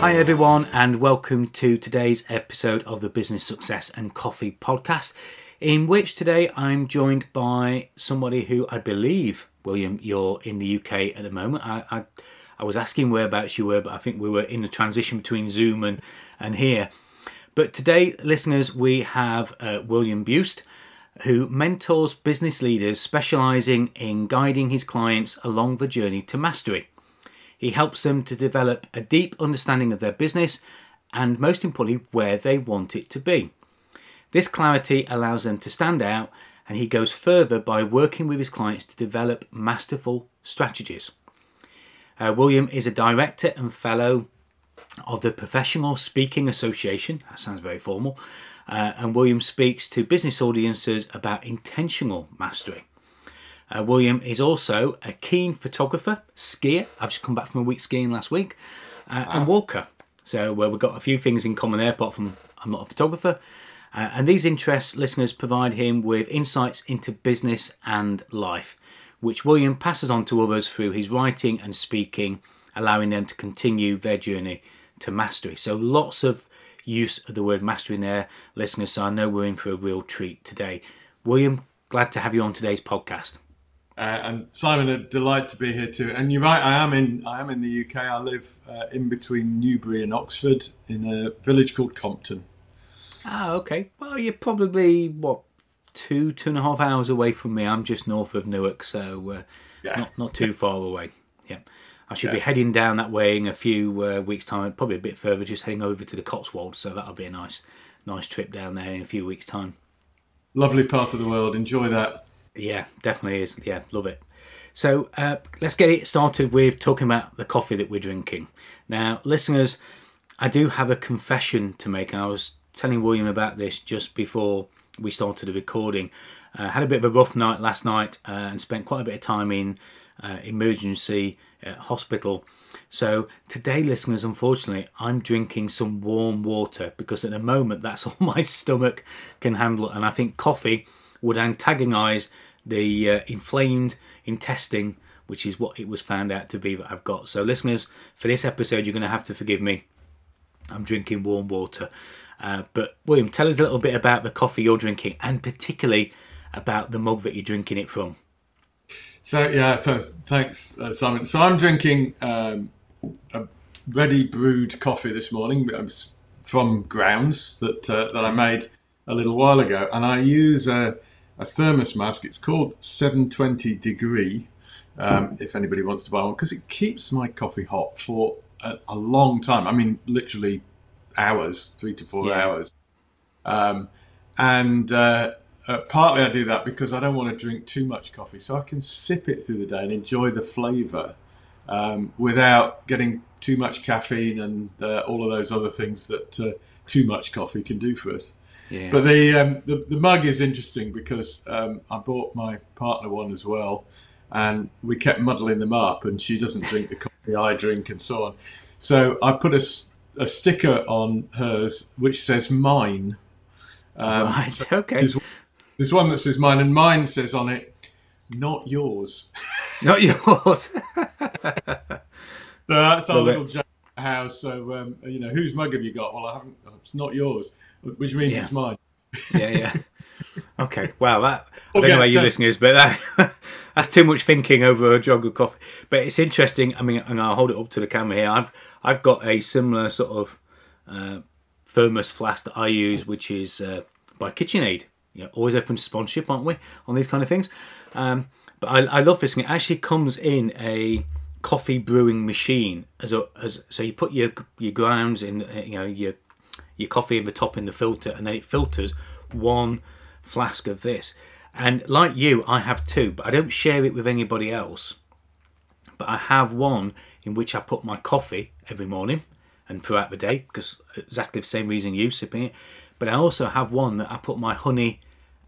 Hi, everyone, and welcome to today's episode of the Business Success and Coffee podcast, in which today I'm joined by somebody who I believe, William, you're in the UK at the moment. I, I, I was asking whereabouts you were, but I think we were in the transition between Zoom and, and here. But today, listeners, we have uh, William Buist, who mentors business leaders specializing in guiding his clients along the journey to mastery. He helps them to develop a deep understanding of their business and, most importantly, where they want it to be. This clarity allows them to stand out, and he goes further by working with his clients to develop masterful strategies. Uh, William is a director and fellow of the Professional Speaking Association. That sounds very formal. Uh, and William speaks to business audiences about intentional mastery. Uh, William is also a keen photographer, skier. I've just come back from a week skiing last week, uh, wow. and walker. So uh, we've got a few things in common there, apart from I'm not a photographer. Uh, and these interests, listeners, provide him with insights into business and life, which William passes on to others through his writing and speaking, allowing them to continue their journey to mastery. So lots of use of the word mastery in there, listeners. So I know we're in for a real treat today. William, glad to have you on today's podcast. Uh, and Simon, a delight to be here too. And you're right, I am in I am in the UK. I live uh, in between Newbury and Oxford in a village called Compton. Ah, okay. Well, you're probably what two two and a half hours away from me. I'm just north of Newark, so uh, yeah. not not too far away. Yeah, I should yeah. be heading down that way in a few uh, weeks' time. Probably a bit further, just heading over to the Cotswolds. So that'll be a nice nice trip down there in a few weeks' time. Lovely part of the world. Enjoy that. Yeah, definitely is. Yeah, love it. So uh, let's get it started with talking about the coffee that we're drinking. Now, listeners, I do have a confession to make. I was telling William about this just before we started the recording. I uh, had a bit of a rough night last night uh, and spent quite a bit of time in uh, emergency uh, hospital. So today, listeners, unfortunately, I'm drinking some warm water because at the moment that's all my stomach can handle, and I think coffee would antagonise the uh, inflamed intestine, which is what it was found out to be that I've got. So, listeners, for this episode, you're going to have to forgive me. I'm drinking warm water. Uh, but, William, tell us a little bit about the coffee you're drinking and particularly about the mug that you're drinking it from. So, yeah, th- thanks, uh, Simon. So, I'm drinking um, a ready brewed coffee this morning um, from grounds that, uh, that I made a little while ago. And I use a a thermos mask. It's called 720 degree. Um, if anybody wants to buy one, because it keeps my coffee hot for a, a, long time. I mean, literally hours, three to four yeah. hours. Um, and uh, uh, partly I do that because I don't want to drink too much coffee, so I can sip it through the day and enjoy the flavour um, without getting too much caffeine and uh, all of those other things that uh, too much coffee can do for us. Yeah. But the, um, the the mug is interesting because um, I bought my partner one as well, and we kept muddling them up, and she doesn't drink the coffee I drink, and so on. So I put a, a sticker on hers which says mine. Um, right. So okay. There's, there's one that says mine, and mine says on it, "Not yours." Not yours. so that's our Love little house. So um, you know, whose mug have you got? Well, I haven't. It's not yours which means yeah. it's mine. yeah, yeah. Okay, wow, that I don't know where you listeners, but that, that's too much thinking over a jug of coffee. But it's interesting. I mean, and I'll hold it up to the camera here. I've I've got a similar sort of uh, thermos flask that I use, which is uh, by KitchenAid. You know, always open to sponsorship, aren't we, on these kind of things? Um, but I, I love this thing. It actually comes in a coffee brewing machine as a as so you put your your grounds in, uh, you know, your your coffee in the top in the filter, and then it filters one flask of this. And like you, I have two, but I don't share it with anybody else. But I have one in which I put my coffee every morning, and throughout the day because exactly the same reason you sipping it. But I also have one that I put my honey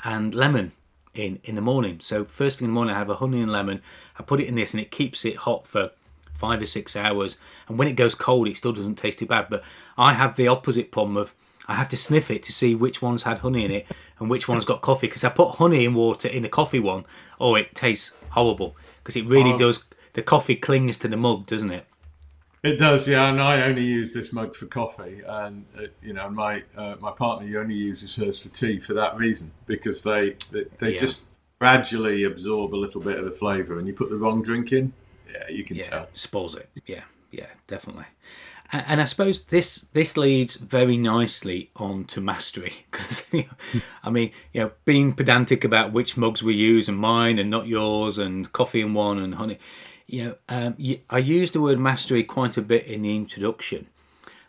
and lemon in in the morning. So first thing in the morning, I have a honey and lemon. I put it in this, and it keeps it hot for five or six hours. And when it goes cold, it still doesn't taste too bad. But I have the opposite problem of I have to sniff it to see which one's had honey in it and which one's got coffee. Because I put honey in water in the coffee one, oh, it tastes horrible because it really Oh. does. The coffee clings to the mug, doesn't it? It does, yeah. And I only use this mug for coffee, and uh, you know, my uh, my partner only uses hers for tea for that reason because they they, they Yeah. just gradually absorb a little bit of the flavour, and you put the wrong drink in, yeah, you can yeah, tell. spoils it. Yeah, yeah, definitely. And, and I suppose this this leads very nicely on to mastery because I mean, you know, being pedantic about which mugs we use and mine and not yours and coffee and one and honey. You know, um, you, I use the word mastery quite a bit in the introduction.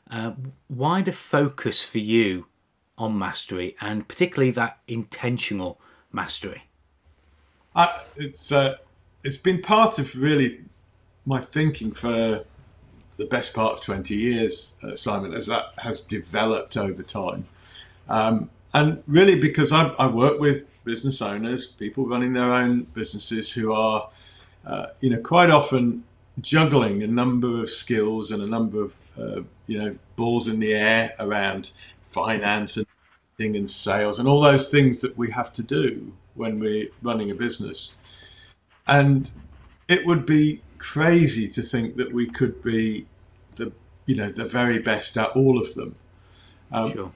Uh, why the focus for you on mastery and particularly that intentional mastery? I, it's uh, it's been part of really my thinking for the best part of twenty years, uh, Simon, as that has developed over time, um, and really because I, I work with business owners, people running their own businesses who are, uh, you know, quite often juggling a number of skills and a number of uh, you know balls in the air around finance and and sales and all those things that we have to do when we're running a business. And it would be crazy to think that we could be the you know the very best at all of them. sure.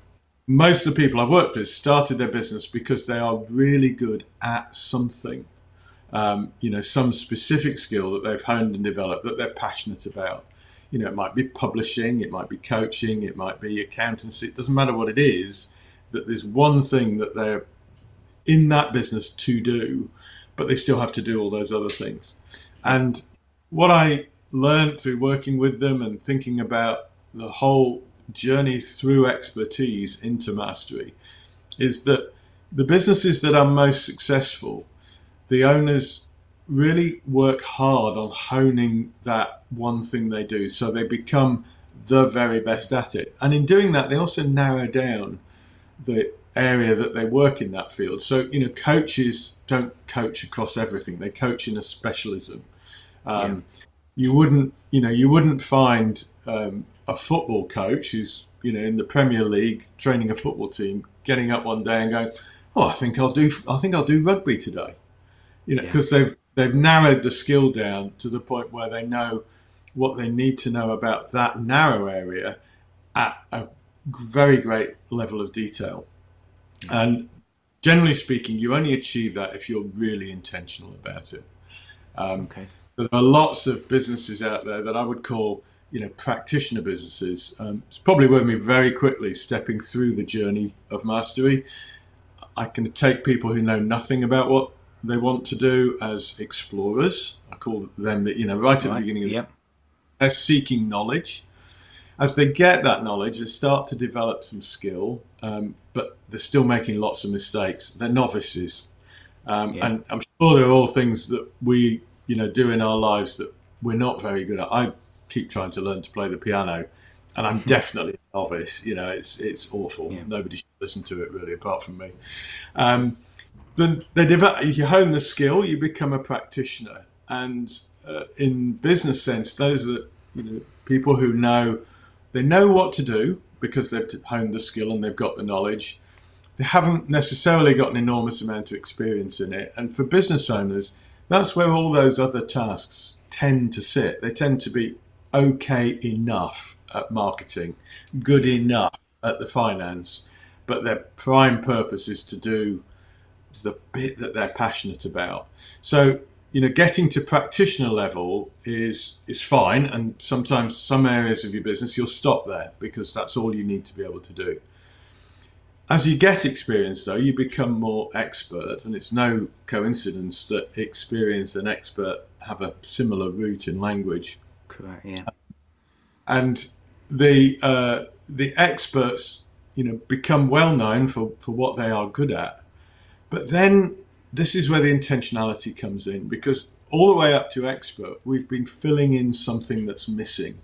Most of the people I've worked with started their business because they are really good at something. Um, you know, some specific skill that they've honed and developed that they're passionate about. You know, it might be publishing, it might be coaching, it might be accountancy. It doesn't matter what it is. That there's one thing that they're in that business to do, but they still have to do all those other things. And what I learned through working with them and thinking about the whole journey through expertise into mastery is that the businesses that are most successful, the owners really work hard on honing that one thing they do so they become the very best at it. And in doing that, they also narrow down the area that they work in that field. So, you know, coaches don't coach across everything, they coach in a specialism. Um, You wouldn't, you know, you wouldn't find um, a football coach who's, you know, in the Premier League training a football team, getting up one day and going, "Oh, I think I'll do, I think I'll do rugby today," you know, Yeah. because they've they've narrowed the skill down to the point where they know what they need to know about that narrow area at a very great level of detail. And generally speaking, you only achieve that if you're really intentional about it. Okay. So There are lots of businesses out there that I would call, you know, practitioner businesses. Um, it's probably worth me very quickly stepping through the journey of mastery. I can take people who know nothing about what they want to do as explorers. I call them the, you know, right at the beginning of Yep. they're seeking knowledge. As they get that knowledge, they start to develop some skill, um, but they're still making lots of mistakes. They're novices, um, Yeah. and I'm sure there are all things that we, you know, do in our lives that we're not very good at. I keep trying to learn to play the piano, and I'm definitely a novice. You know, it's it's awful. Yeah. Nobody should listen to it really, apart from me. Um, then they develop. You hone the skill, you become a practitioner, and uh, in business sense, those are you know people who know they know what to do because they've honed the skill and they've got the knowledge. They haven't necessarily got an enormous amount of experience in it, and for business owners, that's where all those other tasks tend to sit. They tend to be okay enough at marketing, good enough at the finance, but their prime purpose is to do the bit that they're passionate about. So, you know, getting to practitioner level is is fine, and sometimes some areas of your business you'll stop there because that's all you need to be able to do. As you get experience, though, you become more expert, and it's no coincidence that experience and expert have a similar root in language Correct. Yeah. and the uh, the experts, you know, become well known for, for what they are good at. But then this is where the intentionality comes in because all the way up to expert, we've been filling in something that's missing.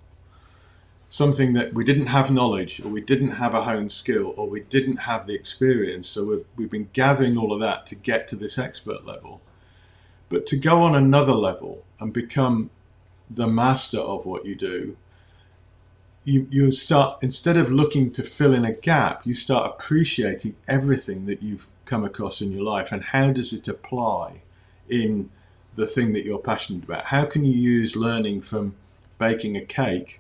something that we didn't have knowledge or we didn't have a honed skill or we didn't have the experience. So we've, we've been gathering all of that to get to this expert level. But to go on another level and become the master of what you do, you, you start, instead of looking to fill in a gap, you start appreciating everything that you've come across in your life and how does it apply in the thing that you're passionate about? How can you use learning from baking a cake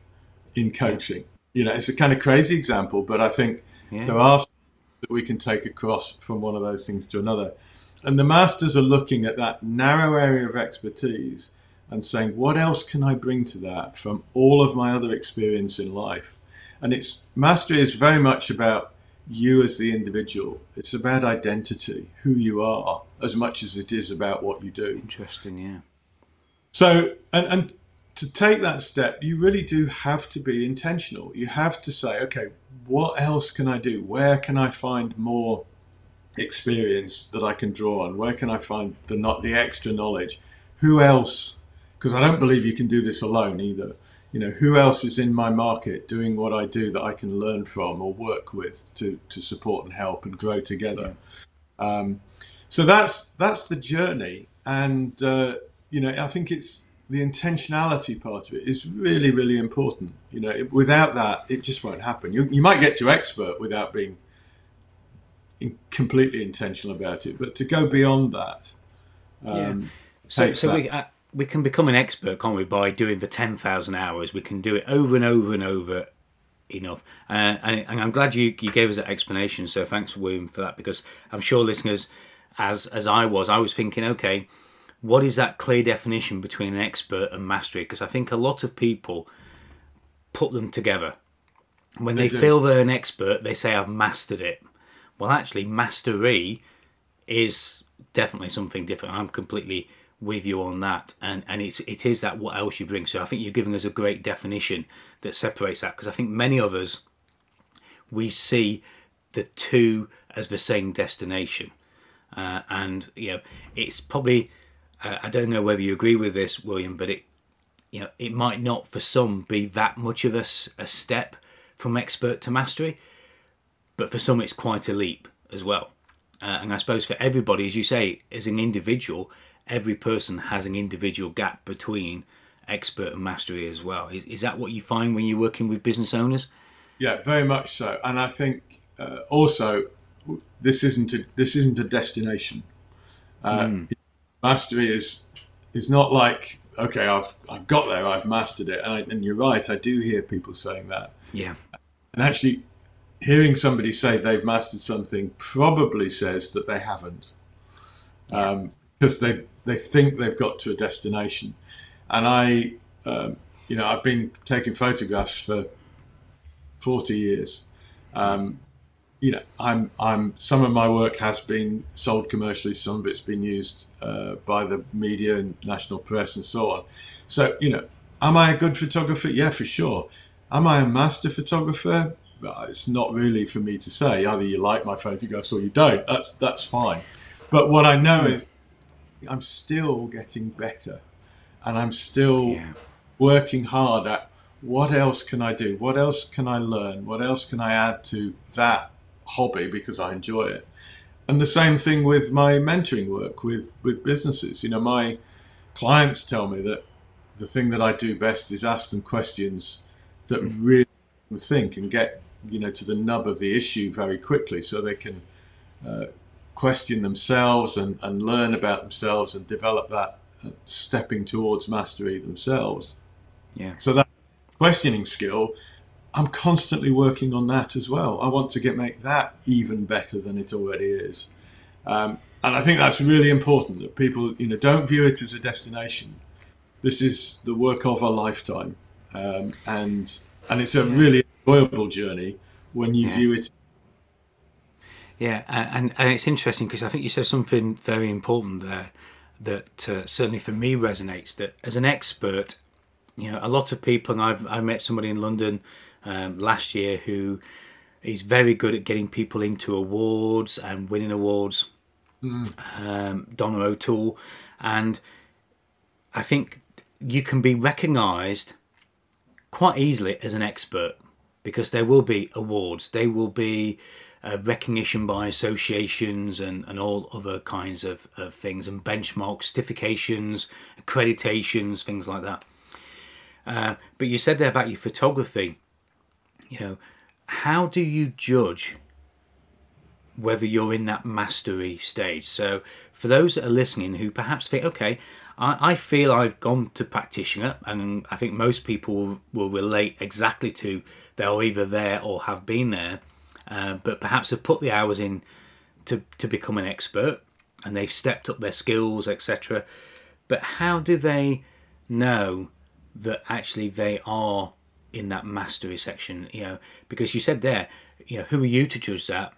in coaching. You know, it's a kind of crazy example, but I think yeah. there are that we can take across from one of those things to another. And the masters are looking at that narrow area of expertise and saying, what else can I bring to that from all of my other experience in life? And it's mastery is very much about you as the individual. It's about identity, who you are, as much as it is about what you do. Interesting, yeah. So, and, and to take that step, you really do have to be intentional. You have to say, okay, what else can I do? Where can I find more experience that I can draw on? Where can I find the not the extra knowledge? Who else? Because I don't believe you can do this alone either. You know, who else is in my market doing what I do that I can learn from or work with to to support and help and grow together? Yeah. Um, so that's that's the journey, and uh, you know, I think it's the intentionality part of it is really, really important. You know, it, without that, it just won't happen. You, you might get to expert without being in, completely intentional about it, but to go beyond that. Um, yeah. So, so that. we uh, we can become an expert, can't we, by doing the ten thousand hours? We can do it over and over and over enough. Uh, and, and, I'm glad you, you gave us that explanation. So thanks, William, for that because I'm sure listeners, as as I was, I was thinking, okay what is that clear definition between an expert and mastery? Because I think a lot of people put them together. When they, they feel they're an expert, they say, I've mastered it. Well, actually, mastery is definitely something different. I'm completely with you on that. And, and it's, it is that what else you bring. So I think you're giving us a great definition that separates that. Because I think many of us, we see the two as the same destination. Uh, and, you know, it's probably I don't know whether you agree with this, William, but it you know it might not for some be that much of a, a step from expert to mastery, but for some it's quite a leap as well. Uh, and I suppose for everybody, as you say, as an individual, every person has an individual gap between expert and mastery as well. Is, is that what you find when you're working with business owners? Yeah, very much so. And I think uh, also this isn't a, this isn't a destination. Uh, mm mastery is is not like okay, I've I've got there, I've mastered it, and, I, and you're right, I do hear people saying that. Yeah, and actually, hearing somebody say they've mastered something probably says that they haven't, because they they think they've got to a destination, and I, um, you know, I've been taking photographs for forty years. Um, you know, I'm, I'm. Some of my work has been sold commercially. Some of it's been used uh, by the media and national press and so on. So, you know, am I a good photographer? Yeah, for sure. Am I a master photographer? It's not really for me to say. Either you like my photographs or you don't. That's that's fine. But what I know is, I'm still getting better, and I'm still yeah. working hard at what else can I do? What else can I learn? What else can I add to that hobby because I enjoy it. And the same thing with my mentoring work with, with businesses. You know, my clients tell me that the thing that I do best is ask them questions that really think and get you know to the nub of the issue very quickly, so they can uh, question themselves and, and learn about themselves and develop that uh, stepping towards mastery themselves. Yeah. So that questioning skill I'm constantly working on that as well. I want to get make that even better than it already is. Um, and I think that's really important that people, you know, don't view it as a destination. This is the work of a lifetime, um, and and it's a really enjoyable journey when you yeah. view it. Yeah, and and it's interesting because I think you said something very important there that uh, certainly for me resonates. That as an expert, you know, a lot of people, and I've I met somebody in London um, last year who is very good at getting people into awards and winning awards. Mm. Um, Donna O'Toole, and I think you can be recognised quite easily as an expert because there will be awards, they will be uh, recognition by associations and, and all other kinds of, of things, and benchmarks, certifications, accreditations, things like that. Uh, but you said there about your photography. You know, how do you judge whether you're in that mastery stage? So, for those that are listening who perhaps think, okay, I, I feel I've gone to practitioner, and I think most people will, relate exactly to they're either there or have been there, uh, but perhaps have put the hours in to, to become an expert and they've stepped up their skills, etc. But how do they know that actually they are in that mastery section? You know, because you said there, you know, who are you to judge that?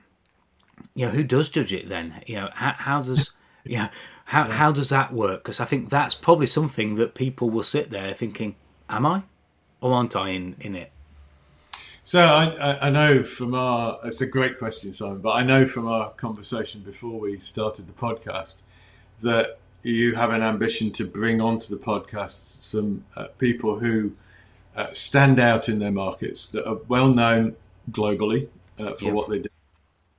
You know, who does judge it then? You know, how, how does, you know, how, how does that work? Because I think that's probably something that people will sit there thinking, am I or aren't I in, in it? So I, I know from our it's a great question, Simon, but I know from our conversation before we started the podcast that you have an ambition to bring onto the podcast some uh, people who uh, stand out in their markets that are well known globally uh, for what they do,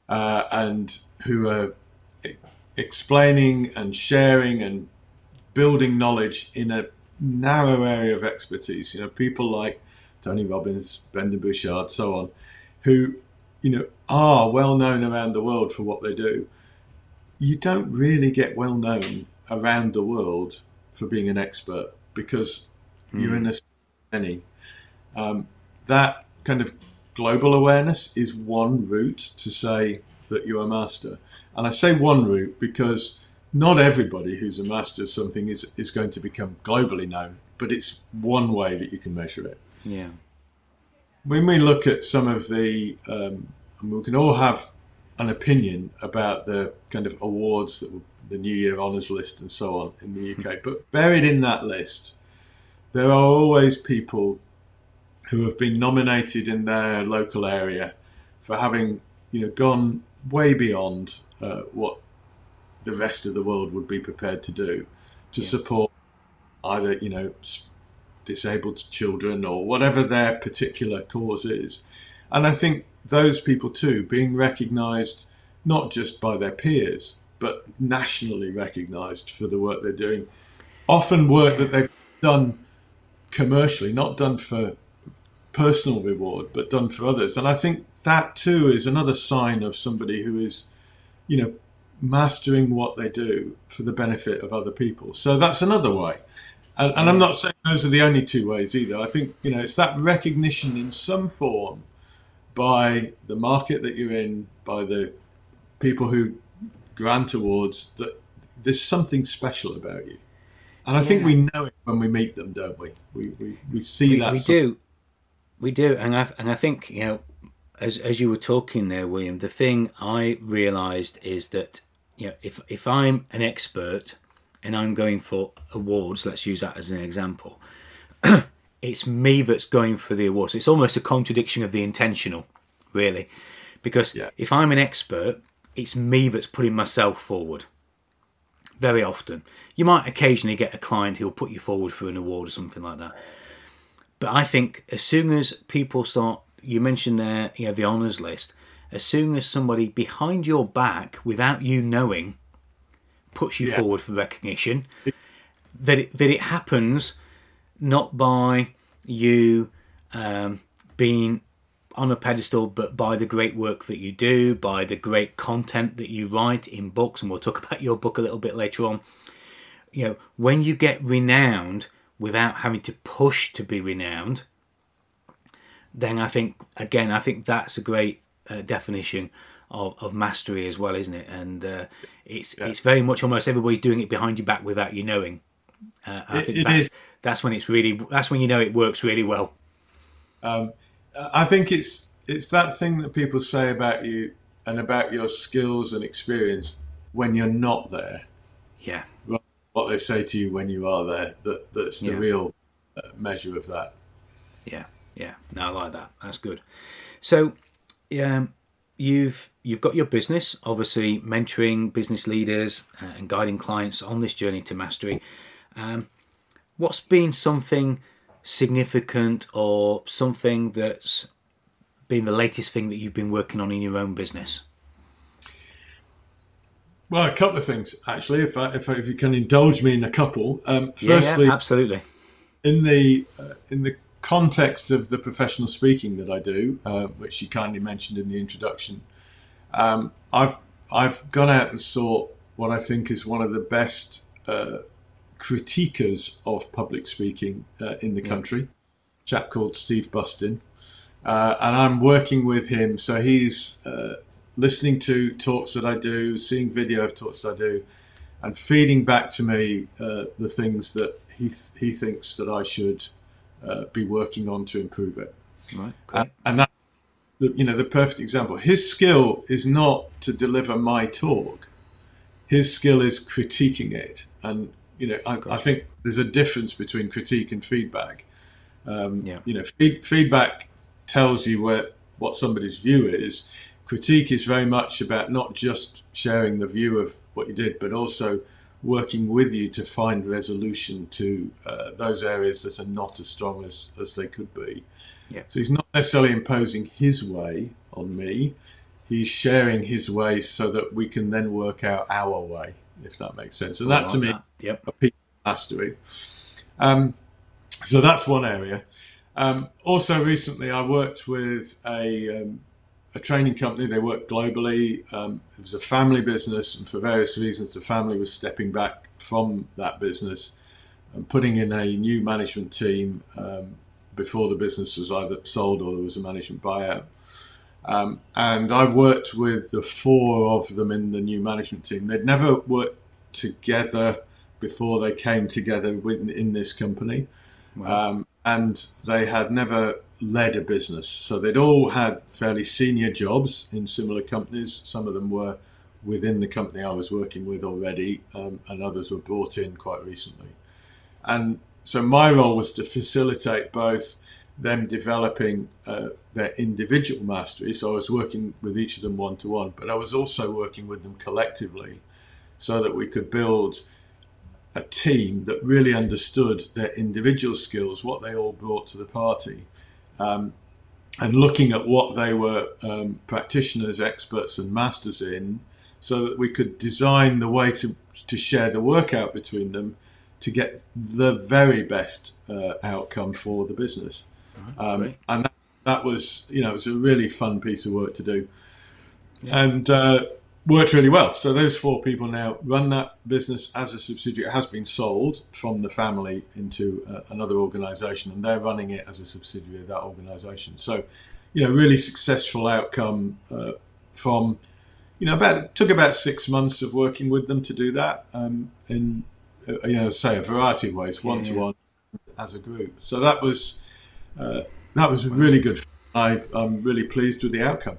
uh, and who are explaining and sharing and building knowledge in a narrow area of expertise. You know, people like Tony Robbins, Brendon Burchard, so on, who you know are well known around the world for what they do. You don't really get well known around the world for being an expert because mm. you're in a many. Um, that kind of global awareness is one route to say that you're a master. And I say one route because not everybody who's a master of something is, is going to become globally known, but it's one way that you can measure it. Yeah. When we look at some of the, um, we can all have an opinion about the kind of awards that the New Year honours list and so on in the UK, but buried in that list, there are always people who have been nominated in their local area for having, you know, gone way beyond uh, what the rest of the world would be prepared to do to yeah. support either, you know, disabled children or whatever their particular cause is. And I think those people too being recognised not just by their peers but nationally recognised for the work they're doing. Often work that they've done commercially, not done for personal reward, but done for others. And I think that too is another sign of somebody who is, you know, mastering what they do for the benefit of other people. So that's another way. And, and, I'm um, not saying those are the only two ways either. I think you know it's that recognition in some form by the market that you're in, by the people who grant awards that there's something special about you. And I yeah. think we know it when we meet them, don't we? We we, we see we, that. We do, we do, and I and I think you know, as as you were talking there, William, the thing I realised is that you know if if I'm an expert and I'm going for awards, let's use that as an example. it's me that's going for the awards. It's almost a contradiction of the intentional, really, because yeah. if I'm an expert, it's me that's putting myself forward. Very often, you might occasionally get a client who'll put you forward for an award or something like that. But I think as soon as people start, you mentioned there, you know, the honours list. As soon as somebody behind your back, without you knowing, puts you yeah. forward for recognition, that it, that it happens not by you um, being on a pedestal, but by the great work that you do, by the great content that you write in books, and we'll talk about your book a little bit later on. You know, when you get renowned without having to push to be renowned, then I think again, I think that's a great uh, definition of, of mastery as well, isn't it? And uh, it's yeah. it's very much almost everybody's doing it behind your back without you knowing. Uh, I it, think it that's, is. that's when it's really that's when you know it works really well. Um, I think it's it's that thing that people say about you and about your skills and experience when you're not there. Yeah. What they say to you when you are there that that's the yeah. real uh, measure of that. Yeah, yeah. No, I like that. That's good. So, um, you've you've got your business, obviously mentoring business leaders uh, and guiding clients on this journey to mastery. Um, what's been something significant or something that's been the latest thing that you've been working on in your own business? Well, a couple of things actually. If I, if, I, if you can indulge me in a couple. Um, firstly, yeah, absolutely. In the uh, in the context of the professional speaking that I do, uh, which you kindly mentioned in the introduction, um, I've I've gone out and sought what I think is one of the best uh, critiquers of public speaking uh, in the country, yeah. chap called Steve Bustin. Uh, and I'm working with him. So he's uh, listening to talks that I do, seeing video of talks that I do, and feeding back to me uh, the things that he th- he thinks that I should uh, be working on to improve it. Right. And, and that, you know, the perfect example. His skill is not to deliver my talk. His skill is critiquing it, and you know, I, I think there's a difference between critique and feedback. Um, yeah. You know, feed, feedback tells you where what somebody's view is. Critique is very much about not just sharing the view of what you did, but also working with you to find resolution to uh, those areas that are not as strong as, as they could be. Yeah. So he's not necessarily imposing his way on me. He's sharing his way so that we can then work out our way, if that makes sense. And that to me, that. Yep. a piece of mastery. Um, so that's one area. Um, also, recently I worked with a um, a training company. They work globally. Um, it was a family business, and for various reasons, the family was stepping back from that business and putting in a new management team um, before the business was either sold or there was a management buyout. Um, and I worked with the four of them in the new management team. They'd never worked together before they came together in this company. Wow. And they had never led a business. So they'd all had fairly senior jobs in similar companies. Some of them were within the company I was working with already, um, and others were brought in quite recently. And so my role was to facilitate both them developing uh, their individual mastery. So I was working with each of them one to one, but I was also working with them collectively so that we could build a team that really understood their individual skills, what they all brought to the party, um, and looking at what they were um, practitioners, experts, and masters in, so that we could design the way to, to share the workout between them to get the very best uh, outcome for the business. Um, and that, that, was, you know, it was a really fun piece of work to do. Yeah. And uh, worked really well. So those four people now run that business as a subsidiary. It has been sold from the family into uh, another organisation, and they're running it as a subsidiary of that organisation. So, you know, really successful outcome uh, from, you know, about took about six months of working with them to do that um, in, uh, you know, say a variety of ways, one to one, as a group. So that was uh, that was really good. I, I'm really pleased with the outcome.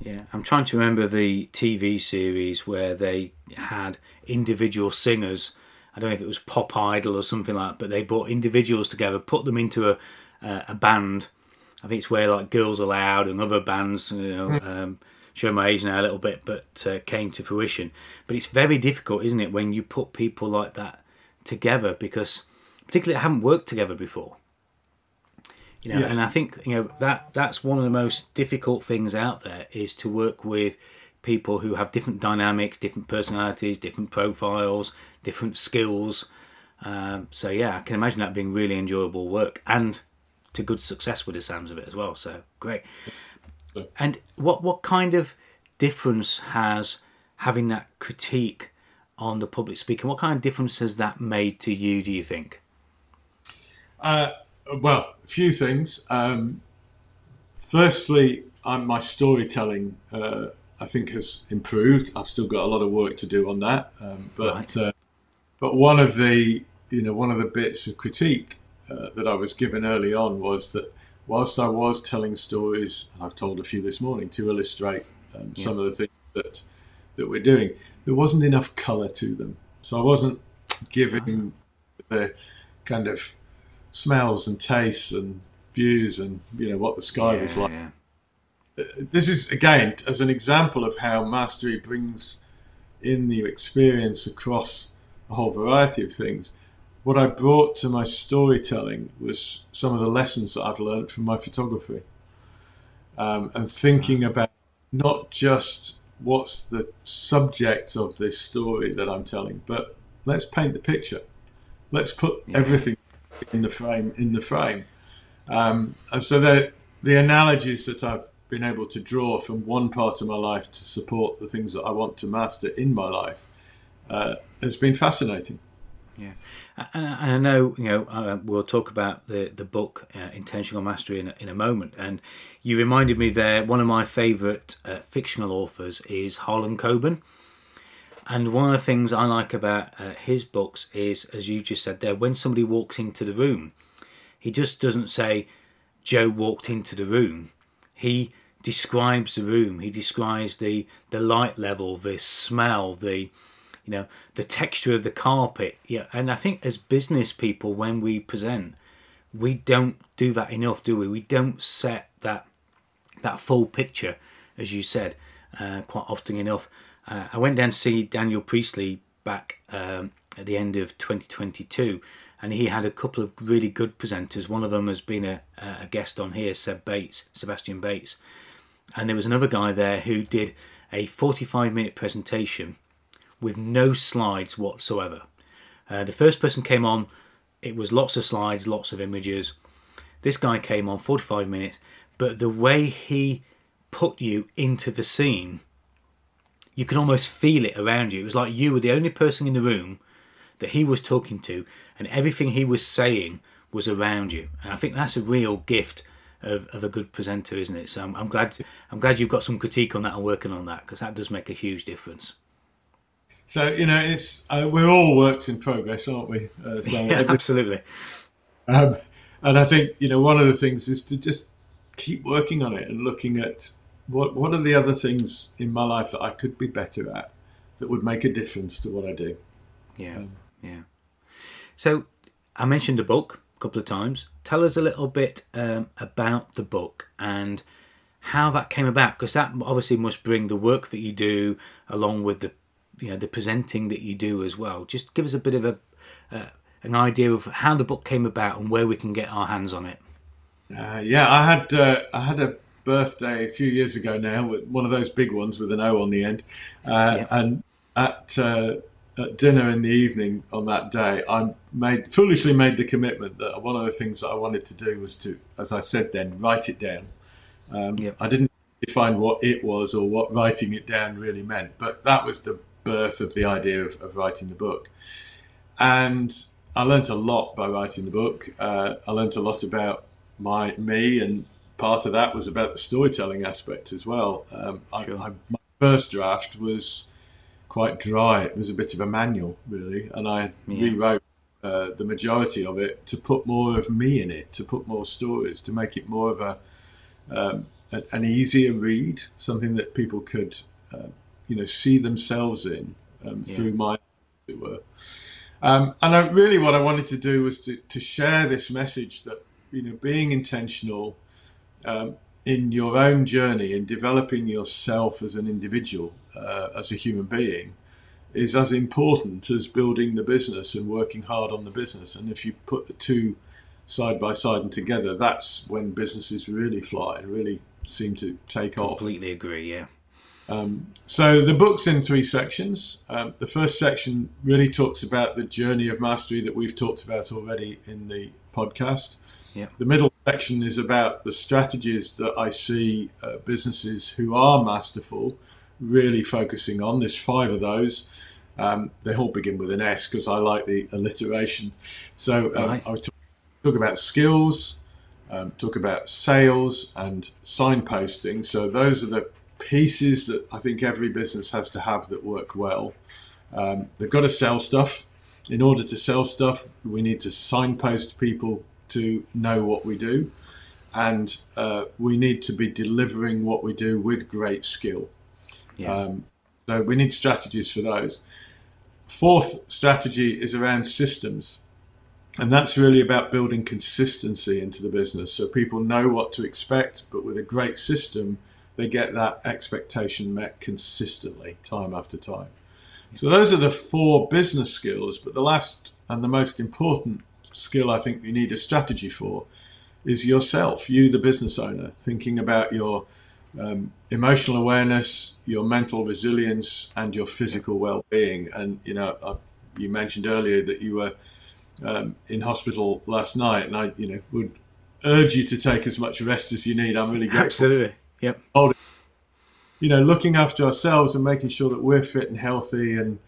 Yeah, I'm trying to remember the TV series where they had individual singers. I don't know if it was Pop Idol or something like that, but they brought individuals together, put them into a uh, a band. I think it's where like Girls Aloud and other bands, you know, mm. um, show my age now a little bit, but uh, came to fruition. But it's very difficult, isn't it, when you put people like that together because particularly they haven't worked together before. You know, yeah. and I think you know that that's one of the most difficult things out there is to work with people who have different dynamics, different personalities, different profiles, different skills. Um, so yeah, I can imagine that being really enjoyable work and to good success with the sounds of it as well. So great. And what what kind of difference has having that critique on the public speaking? What kind of difference has that made to you? Do you think? Uh, well, a few things. Um, firstly, I'm, my storytelling, uh, I think, has improved. I've still got a lot of work to do on that, um, but right. uh, but one of the you know one of the bits of critique uh, that I was given early on was that whilst I was telling stories, and I've told a few this morning to illustrate um, yeah. some of the things that that we're doing, there wasn't enough colour to them. So I wasn't giving the kind of smells and tastes and views and you know what the sky yeah, was like. Yeah. This is again as an example of how mastery brings in the experience across a whole variety of things. what I brought to my storytelling was some of the lessons that I've learned from my photography, um, and thinking about not just what's the subject of this story that I'm telling, but let's paint the picture. Let's put yeah. everything in the frame. In the frame, um, and so the the analogies that I've been able to draw from one part of my life to support the things that I want to master in my life uh, has been fascinating. Yeah, and, I know you know uh, we'll talk about the the book uh, Intentional Mastery in a, in a moment. And you reminded me there one of my favourite uh, fictional authors is Harlan Coben. And one of the things I like about uh, his books is, as you just said there, when somebody walks into the room, he just doesn't say, Joe walked into the room. He describes the room. He describes the the light level, the smell, the you know the texture of the carpet yeah and i think as business people when we present we don't do that enough do we we don't set that that full picture as you said uh, quite often enough uh, i went down to see daniel priestley back um, at the end of 2022 and he had a couple of really good presenters one of them has been a, a guest on here seb bates sebastian bates and there was another guy there who did a 45 minute presentation with no slides whatsoever. Uh, the first person came on, it was lots of slides, lots of images. This guy came on 45 minutes, but the way he put you into the scene, you could almost feel it around you. It was like you were the only person in the room that he was talking to, and everything he was saying was around you. And I think that's a real gift of, of a good presenter, isn't it? So I'm, I'm glad I'm glad you've got some critique on that and working on that because that does make a huge difference. So you know, it's uh, we're all works in progress, aren't we? Uh, so yeah, every, absolutely. Um, and I think you know one of the things is to just keep working on it and looking at what what are the other things in my life that I could be better at that would make a difference to what I do. Yeah, um, yeah. So I mentioned the book a couple of times. Tell us a little bit um, about the book and how that came about, because that obviously must bring the work that you do along with the you know the presenting that you do as well. Just give us a bit of a uh, an idea of how the book came about and where we can get our hands on it. Uh, yeah, I had uh, I had a birthday a few years ago now with one of those big ones with an O on the end, uh, and at, uh, at dinner in the evening on that day, I made foolishly made the commitment that one of the things that I wanted to do was to, as I said then, write it down. Um, yep. I didn't define what it was or what writing it down really meant, but that was the birth of the idea of, of writing the book. And I learnt a lot by writing the book. Uh, I learnt a lot about my me, and part of that was about the storytelling aspect as well. Um, sure. I, I, my first draft was quite dry. It was a bit of a manual, really, and I yeah. rewrote uh, the majority of it to put more of me in it, to put more stories, to make it more of a um, an easier read, something that people could uh, you know see themselves in um, yeah. through my, as it were. Um, and I, really, what I wanted to do was to, to share this message that you know being intentional um, in your own journey in developing yourself as an individual, uh, as a human being, is as important as building the business and working hard on the business. And if you put the two side by side and together, that's when businesses really fly and really seem to take Completely off. Completely agree. Yeah. Um, so the book's in three sections. Um, the first section really talks about the journey of mastery that we've talked about already in the podcast. Yeah. The middle section is about the strategies that I see uh, businesses who are masterful really focusing on. There's five of those. Um, they all begin with an S because I like the alliteration. So um, right. I talk, talk about skills, um, talk about sales and signposting. So those are the pieces that I think every business has to have that work well. Um, they've got to sell stuff. In order to sell stuff, we need to signpost people to know what we do, and uh, we need to be delivering what we do with great skill. Yeah. Um, so we need strategies for those. Fourth strategy is around systems. And that's really about building consistency into the business so people know what to expect, but with a great system, they get that expectation met consistently, time after time. So those are the four business skills. But the last and the most important skill I think you need a strategy for is yourself, you, the business owner, thinking about your um, emotional awareness, your mental resilience, and your physical well-being. And you know, I, you mentioned earlier that you were um, in hospital last night, and I, you know, would urge you to take as much rest as you need. I'm really grateful. Absolutely. Yep. You know, looking after ourselves and making sure that we're fit and healthy and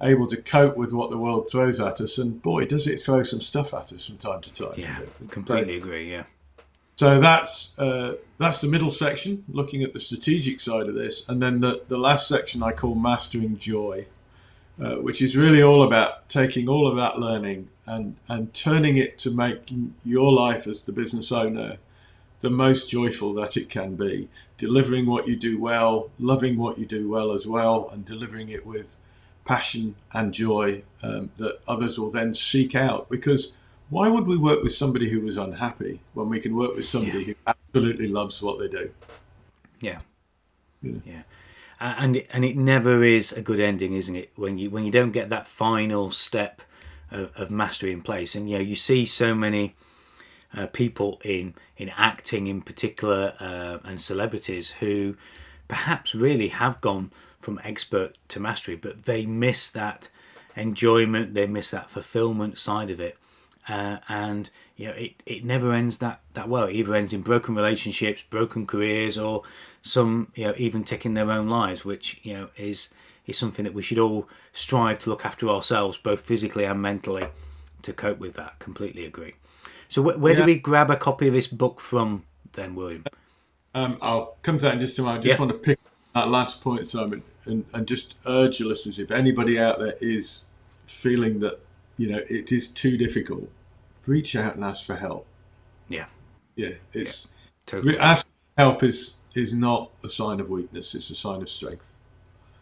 able to cope with what the world throws at us. And boy, does it throw some stuff at us from time to time. Yeah, completely agree. Yeah. So that's uh, that's the middle section, looking at the strategic side of this, and then the, the last section I call mastering joy, uh, which is really all about taking all of that learning and and turning it to make your life as the business owner the most joyful that it can be, delivering what you do well, loving what you do well as well, and delivering it with passion and joy um, that others will then seek out because why would we work with somebody who was unhappy when we can work with somebody yeah. who absolutely loves what they do? Yeah, yeah, yeah. Uh, and and it never is a good ending, isn't it? When you when you don't get that final step of, of mastery in place, and you know you see so many uh, people in in acting in particular uh, and celebrities who perhaps really have gone from expert to mastery, but they miss that enjoyment, they miss that fulfillment side of it uh, and you know it, it never ends that that well. It either ends in broken relationships, broken careers, or some you know even taking their own lives, which you know is is something that we should all strive to look after ourselves, both physically and mentally, to cope with that. Completely agree. So wh- where yeah. do we grab a copy of this book from then, William? Um, I'll come to that in just a moment. I just yeah. want to pick that last point, Simon, and, and just urge your listeners if anybody out there is feeling that you know it is too difficult reach out and ask for help. Yeah. Yeah. It's yeah, totally. ask help is is not a sign of weakness. It's a sign of strength.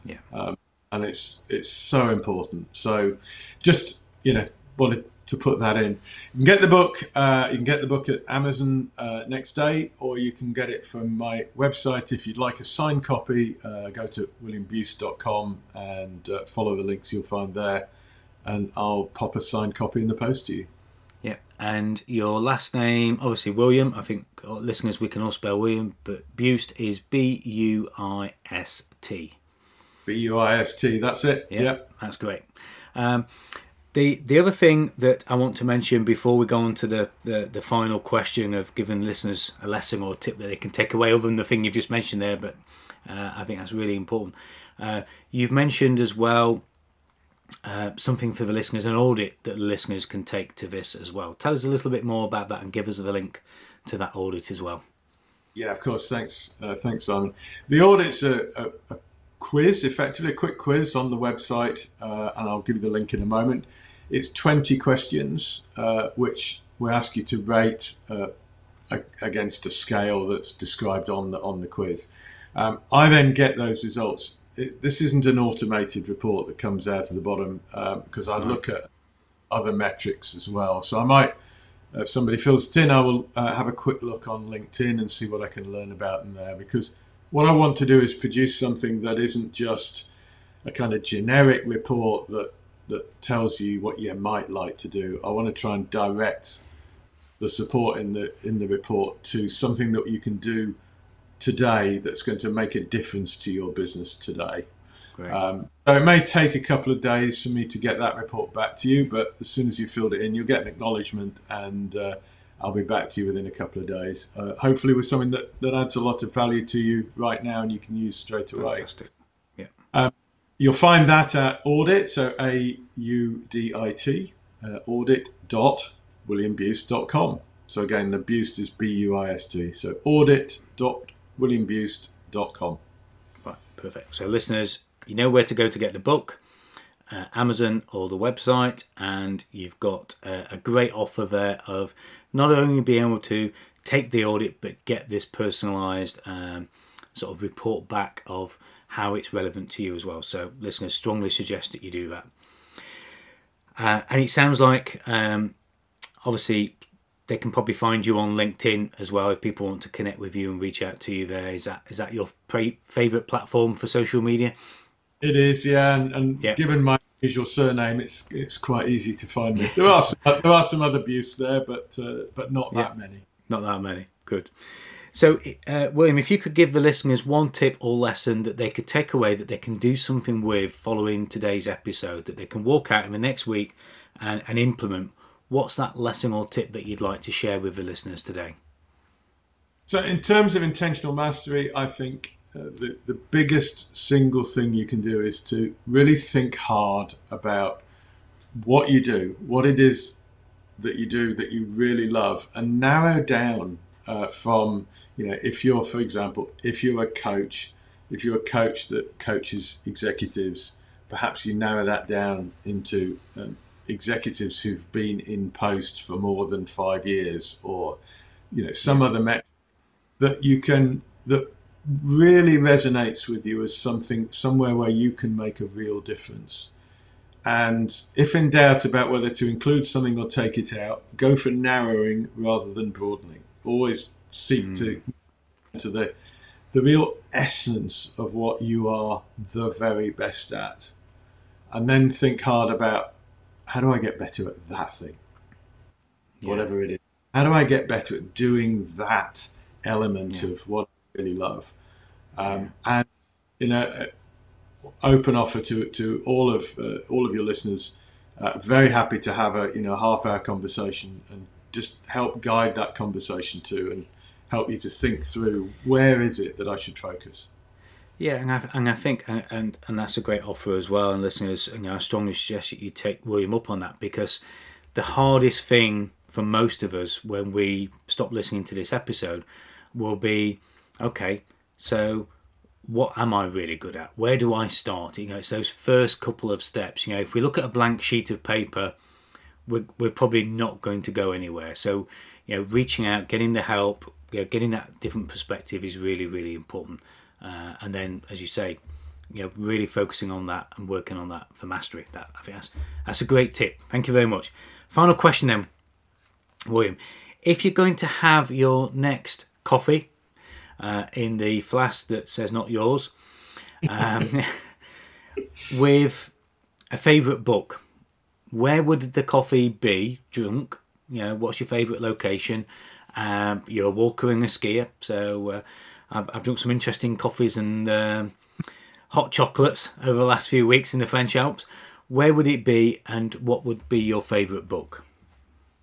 Yeah. Um, and it's it's so important. So, just you know, wanted to put that in. You can get the book. Uh, you can get the book at Amazon uh, next day, or you can get it from my website. If you'd like a signed copy, uh, go to williambuist.com and uh, follow the links you'll find there, and I'll pop a signed copy in the post to you. Yeah, and your last name, obviously William. I think listeners we can all spell William, but Buist is B U I S T. B U I S T. That's it. Yeah, yep. that's great. Um, the the other thing that I want to mention before we go on to the, the, the final question of giving listeners a lesson or a tip that they can take away, other than the thing you've just mentioned there, but uh, I think that's really important. Uh, you've mentioned as well uh, something for the listeners, an audit that the listeners can take to this as well. Tell us a little bit more about that and give us the link to that audit as well. Yeah, of course. Thanks, uh, thanks, Simon. The audit's a, a, a, quiz, effectively a quick quiz on the website, uh, and I'll give you the link in a moment. It's 20 questions, uh, which we ask you to rate uh, against a scale that's described on the on the quiz. Um, I then get those results it, this isn't an automated report that comes out of the bottom because um, I look at other metrics as well. So I might, if somebody fills it in, I will uh, have a quick look on LinkedIn and see what I can learn about them there. Because what I want to do is produce something that isn't just a kind of generic report that that tells you what you might like to do. I want to try and direct the support in the in the report to something that you can do today that's going to make a difference to your business today. Um, so it may take a couple of days for me to get that report back to you, but as soon as you filled it in, you'll get an acknowledgement and uh, I'll be back to you within a couple of days. Uh, hopefully, with something that, that adds a lot of value to you right now and you can use straight away. Fantastic. Yeah. Um, you'll find that at audit, so A U D I T, uh, audit.williambuist.com. So again, the Buist is B U I S T. So audit.williambuist.com williambuist.com. Right, perfect. So, listeners, you know where to go to get the book. Uh, Amazon or the website, and you've got a, a great offer there of not only being able to take the audit but get this personalized um, sort of report back of how it's relevant to you as well. So, listeners, strongly suggest that you do that. Uh, and it sounds like, um, obviously, they can probably find you on LinkedIn as well if people want to connect with you and reach out to you there. Is that is that your favorite platform for social media? It is, yeah. And, and given my is your surname, it's it's quite easy to find me. There are some, there are some other Buse there, but uh, but not that Yeah. many. Not that many. Good. So, uh, William, if you could give the listeners one tip or lesson that they could take away that they can do something with following today's episode, that they can walk out in the next week and, and implement, what's that lesson or tip that you'd like to share with the listeners today? So, in terms of intentional mastery, I think uh, the, the biggest single thing you can do is to really think hard about what you do, what it is that you do that you really love, and narrow down uh, from, you know, if you're, for example, if you're a coach, if you're a coach that coaches executives, perhaps you narrow that down into um, executives who've been in post for more than five years or, you know, some other metric that you can that really resonates with you as something somewhere where you can make a real difference. And if in doubt about whether to include something or take it out, go for narrowing rather than broadening. Always seek to to the the real essence of what you are the very best at. And then think hard about how do I get better at that thing? Whatever it is. How do I get better at doing that element of what I really love? Um, and you know, open offer to to all of uh, all of your listeners. Uh, very happy to have a you know half hour conversation and just help guide that conversation too, and help you to think through where is it that I should focus. Yeah, and I, and I think and, and that's a great offer as well. And listeners, you know, I strongly suggest that you take William up on that because the hardest thing for most of us when we stop listening to this episode will be, okay, so what am I really good at? Where do I start? You know, it's those first couple of steps. You know, if we look at a blank sheet of paper, we're, we're probably not going to go anywhere. So, you know, reaching out, getting the help, you know, getting that different perspective is really, really important. Uh, and then, as you say, you know, really focusing on that and working on that for mastery. That I think that's that's a great tip. Thank you very much. Final question then, William. If you're going to have your next coffee uh, in the flask that says not yours, um, with a favourite book, where would the coffee be drunk? You know, what's your favourite location? Um, you're a walker and a skier, so uh, I've, I've drunk some interesting coffees and um hot chocolates over the last few weeks in the French Alps. Where would it be, and what would be your favourite book?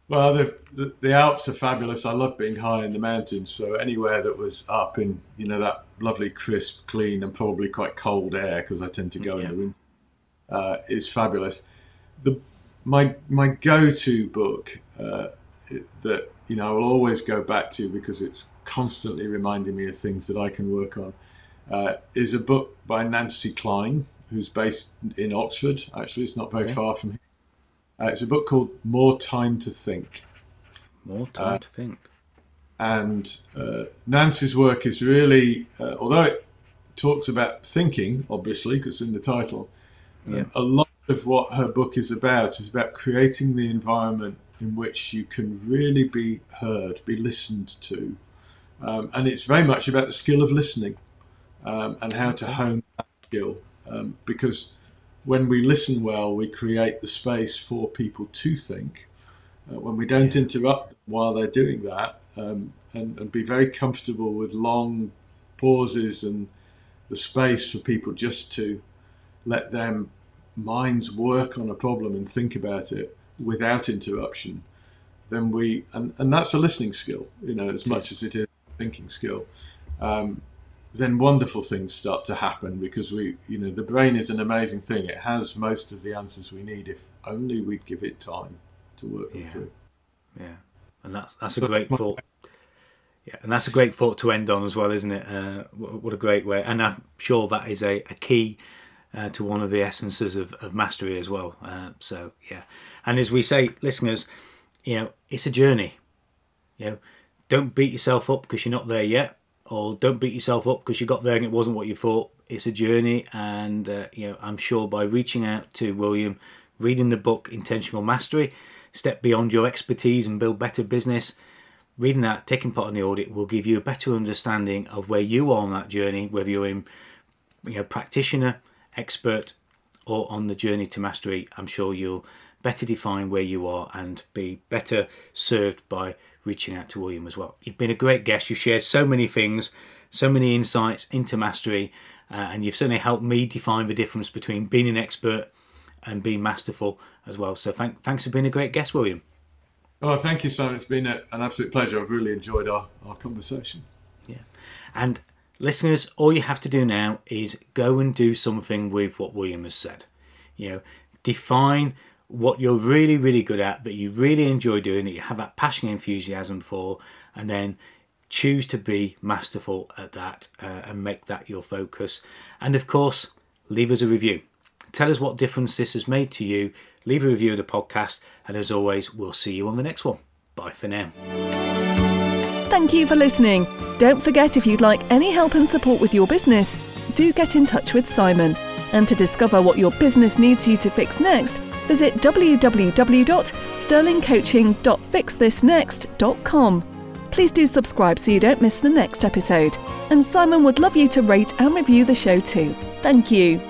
Well, the, the the Alps are fabulous. I love being high in the mountains, so anywhere that was up in you know that lovely, crisp, clean, and probably quite cold air because I tend to go Yeah. in the winter uh, is fabulous. The my my go-to book uh, that you know I will always go back to because it's constantly reminding me of things that I can work on uh, is a book by Nancy Kline, who's based in Oxford. Actually, it's not very Okay. far from here. Uh, it's a book called More Time to Think. More time to think. And uh, Nancy's work is really, uh, although it talks about thinking, obviously, because in the title, um, a lot of what her book is about is about creating the environment in which you can really be heard, be listened to. Um, and it's very much about the skill of listening um, and how to hone that skill. Um, because when we listen well, we create the space for people to think. Uh, when we don't interrupt them while they're doing that, um, and, and be very comfortable with long pauses and the space for people just to let them minds work on a problem and think about it without interruption, then we and, and that's a listening skill, you know, as much as it is a thinking skill. Um, then wonderful things start to happen because we, you know, the brain is an amazing thing. It has most of the answers we need if only we'd give it time to work them Yeah. through. Yeah, and that's that's a great thought. Yeah, and that's a great thought to end on as well, isn't it? Uh, what, what a great way, and I'm sure that is a, a key uh, to one of the essences of, of mastery as well. Uh, so yeah, and as we say, listeners, you know, it's a journey. You know, don't beat yourself up because you're not there yet, or don't beat yourself up because you got there and it wasn't what you thought. It's a journey, and uh, you know, I'm sure by reaching out to William, reading the book Intentional Mastery, step beyond your expertise and build better business. Reading that, taking part in the audit will give you a better understanding of where you are on that journey, whether you're in, you know, practitioner, expert, or on the journey to mastery, I'm sure you'll better define where you are and be better served by reaching out to William as well. You've been a great guest. You've shared so many things, so many insights into mastery, uh, and you've certainly helped me define the difference between being an expert and being masterful as well. So thank, thanks for being a great guest, William. Oh, thank you, Simon. It's been a, an absolute pleasure. I've really enjoyed our, our conversation. Yeah. And listeners, all you have to do now is go and do something with what William has said. You know, define what you're really, really good at, that you really enjoy doing, that you have that passion and enthusiasm for, and then choose to be masterful at that uh, and make that your focus. And of course, leave us a review. Tell us what difference this has made to you. Leave a review of the podcast, and as always, we'll see you on the next one. Bye for now. Thank you for listening. Don't forget if you'd like any help and support with your business, do get in touch with Simon. And to discover what your business needs you to fix next, visit www.sterlingcoaching.fixthisnext.com. Please do subscribe so you don't miss the next episode. And Simon would love you to rate and review the show too. Thank you.